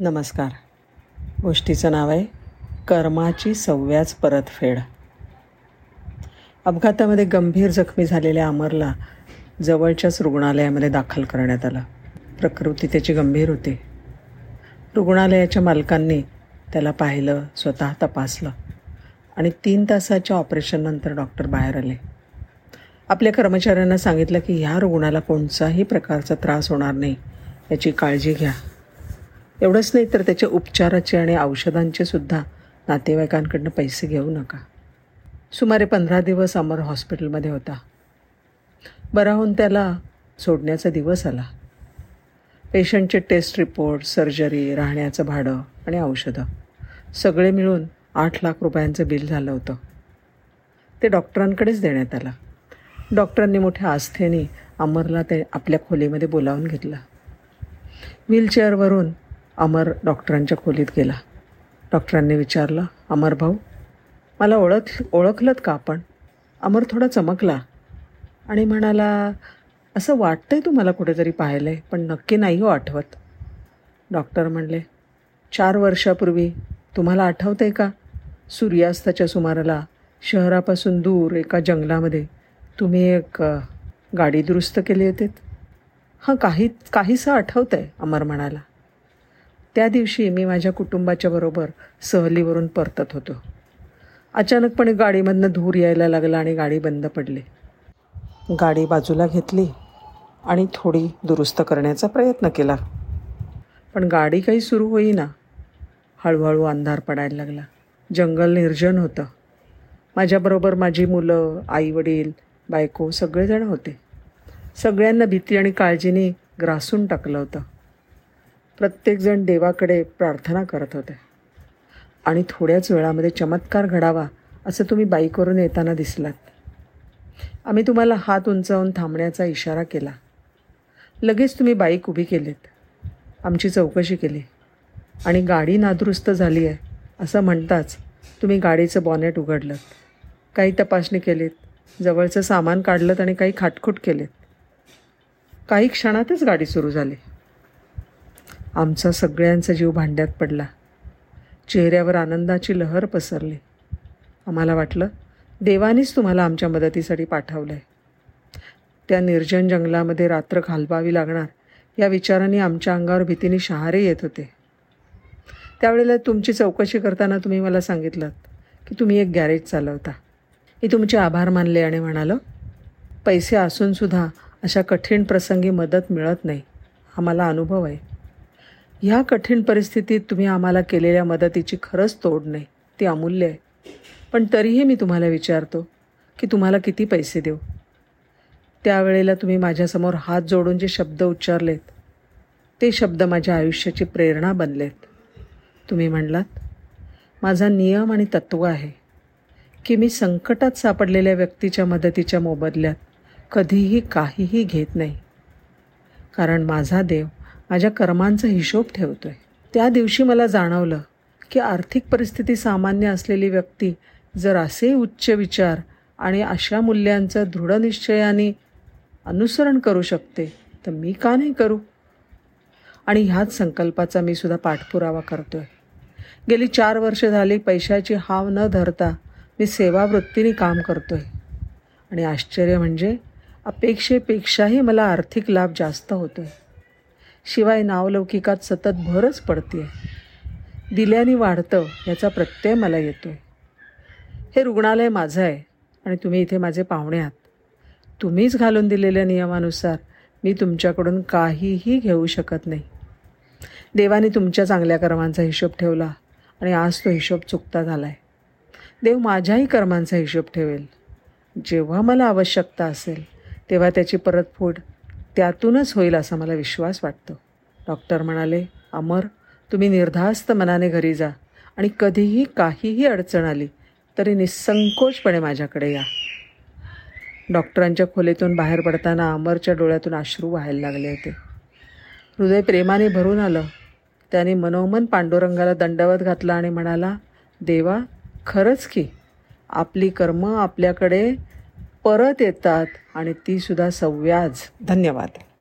नमस्कार. गोष्टीचं नाव आहे कर्माची सव्याच परतफेड अपघातामध्ये गंभीर जखमी झालेल्या अमरला जवळच्याच रुग्णालयामध्ये दाखल करण्यात आलं. प्रकृती त्याची गंभीर होती. रुग्णालयाच्या मालकांनी त्याला पाहिलं स्वतः तपासलं आणि तीन तासाच्या ऑपरेशननंतर डॉक्टर बाहेर आले. आपल्या कर्मचाऱ्यांना सांगितलं की ह्या रुग्णाला कोणताही प्रकारचा त्रास होणार नाही. याची काळजी घ्या. एवढंच नाही तर त्याच्या उपचाराचे आणि औषधांचे सुद्धा नातेवाईकांकडनं पैसे घेऊ नका. सुमारे पंधरा दिवस अमर हॉस्पिटलमध्ये होता. बरा होऊन त्याला सोडण्याचा दिवस आला. पेशंटचे टेस्ट रिपोर्ट सर्जरी राहण्याचं भाडं आणि औषधं सगळे मिळून आठ लाख रुपयांचं बिल झालं होतं. ते डॉक्टरांकडेच देण्यात आलं. डॉक्टरांनी मोठ्या आस्थेने अमरला ते आपल्या खोलीमध्ये बोलावून घेतलं. व्हीलचेअरवरून अमर डॉक्टरांच्या खोलीत गेला. डॉक्टरांनी विचारलं अमर भाऊ मला ओळख ओळखलंत का आपण? अमर थोडा चमकला आणि म्हणाला असं वाटतं आहे तुम्हाला कुठेतरी पाहिलं आहे पण नक्की नाही हो आठवत. डॉक्टर म्हणले चार वर्षापूर्वी तुम्हाला आठवतं आहे का? सूर्यास्ताच्या सुमाराला शहरापासून दूर एका जंगलामध्ये तुम्ही एक गाडी दुरुस्त केली होती हां काही काहीसं आठवतं आहे अमर म्हणाला. त्या दिवशी मी माझ्या कुटुंबाच्या बरोबर सहलीवरून परतत होतो. अचानकपणे गाडीमधनं धूर यायला लागला आणि गाडी बंद पडली. गाडी बाजूला घेतली आणि थोडी दुरुस्त करण्याचा प्रयत्न केला. पण गाडी काही सुरू होईना. हळूहळू अंधार पडायला लागला. जंगल निर्जन होतं. माझ्याबरोबर माझी मुलं आईवडील बायको सगळेजण होते. सगळ्यांना भीती आणि काळजीने ग्रासून टाकलं होतं. प्रत्येकजण देवाकडे प्रार्थना करत होते. आणि थोड्याच वेळामध्ये चमत्कार घडावा असं तुम्ही बाईकवरून येताना दिसलात. आम्ही तुम्हाला हात उंचावून थांबण्याचा इशारा केला. लगेच तुम्ही बाईक उभी केलीत. आमची चौकशी केली. आणि गाडी नादुरुस्त झाली आहे असं म्हणताच तुम्ही गाडीचं बॉनेट उघडलं काही तपासणी केलीत. जवळचं सामान काढलं आणि काही खाटखूट केलेत. काही क्षणातच गाडी सुरू झाली. आमचा सगळ्यांचा जीव भांड्यात पडला. चेहऱ्यावर आनंदाची लहर पसरली. आम्हाला वाटलं देवानीच तुम्हाला आमच्या मदतीसाठी पाठवलं आहे त्या निर्जन जंगलामध्ये रात्र घालवावी लागणार या विचाराने आमच्या अंगावर भीतीने शहारे येत होते. त्यावेळेला तुमची चौकशी करताना तुम्ही मला सांगितलं की तुम्ही एक गॅरेज चालवता. मी तुमचे आभार मानले आणि म्हणालो पैसे असूनसुद्धा अशा कठीण प्रसंगी मदत मिळत नाही. हा मला अनुभव आहे. ह्या कठीण परिस्थितीत तुम्ही आम्हाला केलेल्या मदतीची खरंच तोड नाही. ती अमूल्य आहे. पण तरीही मी तुम्हाला विचारतो की तुम्हाला किती पैसे देऊ? त्यावेळेला तुम्ही माझ्यासमोर हात जोडून जे शब्द उच्चारलेत ते शब्द माझ्या आयुष्याची प्रेरणा बनलेत. तुम्ही म्हणलात माझा नियम आणि तत्त्व आहे की मी संकटात सापडलेल्या व्यक्तीच्या मदतीच्या मोबदल्यात कधीही काहीही घेत नाही. कारण माझा देव माझ्या कर्मांचा हिशोब ठेवतो आहे त्या दिवशी मला जाणवलं की आर्थिक परिस्थिती सामान्य असलेली व्यक्ती जर असे उच्च विचार आणि अशा मूल्यांचं दृढनिश्चयाने अनुसरण करू शकते तर मी का नाही करू? आणि ह्याच संकल्पाचा मी सुद्धा पाठपुरावा करतो आहे गेली चार वर्ष झाली पैशाची हाव न धरता मी सेवावृत्तीने काम करतो आहे आणि आश्चर्य म्हणजे अपेक्षेपेक्षाही मला आर्थिक लाभ जास्त होतो आहे शिवाय नावलौकिकात सतत भरच पडते दिल्याने वाढतं याचा प्रत्यय मला येतो आहे हे रुग्णालय माझं आहे आणि तुम्ही इथे माझे पाहुणे आहात. तुम्हीच घालून दिलेल्या नियमानुसार मी तुमच्याकडून काहीही घेऊ शकत नाही. देवाने तुमच्या चांगल्या कर्मांचा हिशोब ठेवला आणि आज तो हिशोब चुकता झाला आहे देव माझ्याही कर्मांचा हिशोब ठेवेल. जेव्हा मला आवश्यकता असेल तेव्हा त्याची परतफोड त्यातूनच होईल असा मला विश्वास वाटतो. डॉक्टर म्हणाले अमर तुम्ही निर्धास्त मनाने घरी जा आणि कधीही काहीही अडचण आली तरी निसंकोचपणे माझ्याकडे या. डॉक्टरांच्या खोलीतून बाहेर पडताना अमरच्या डोळ्यातून अश्रू व्हायला लागले होते. हृदय प्रेमाने भरून आलं. त्याने मनोमन पांडुरंगाला दंडवत घातला आणि म्हणाला देवा खरंच की आपली कर्म आपल्याकडे परत येतात आणि तीसुद्धा सव्याज. धन्यवाद.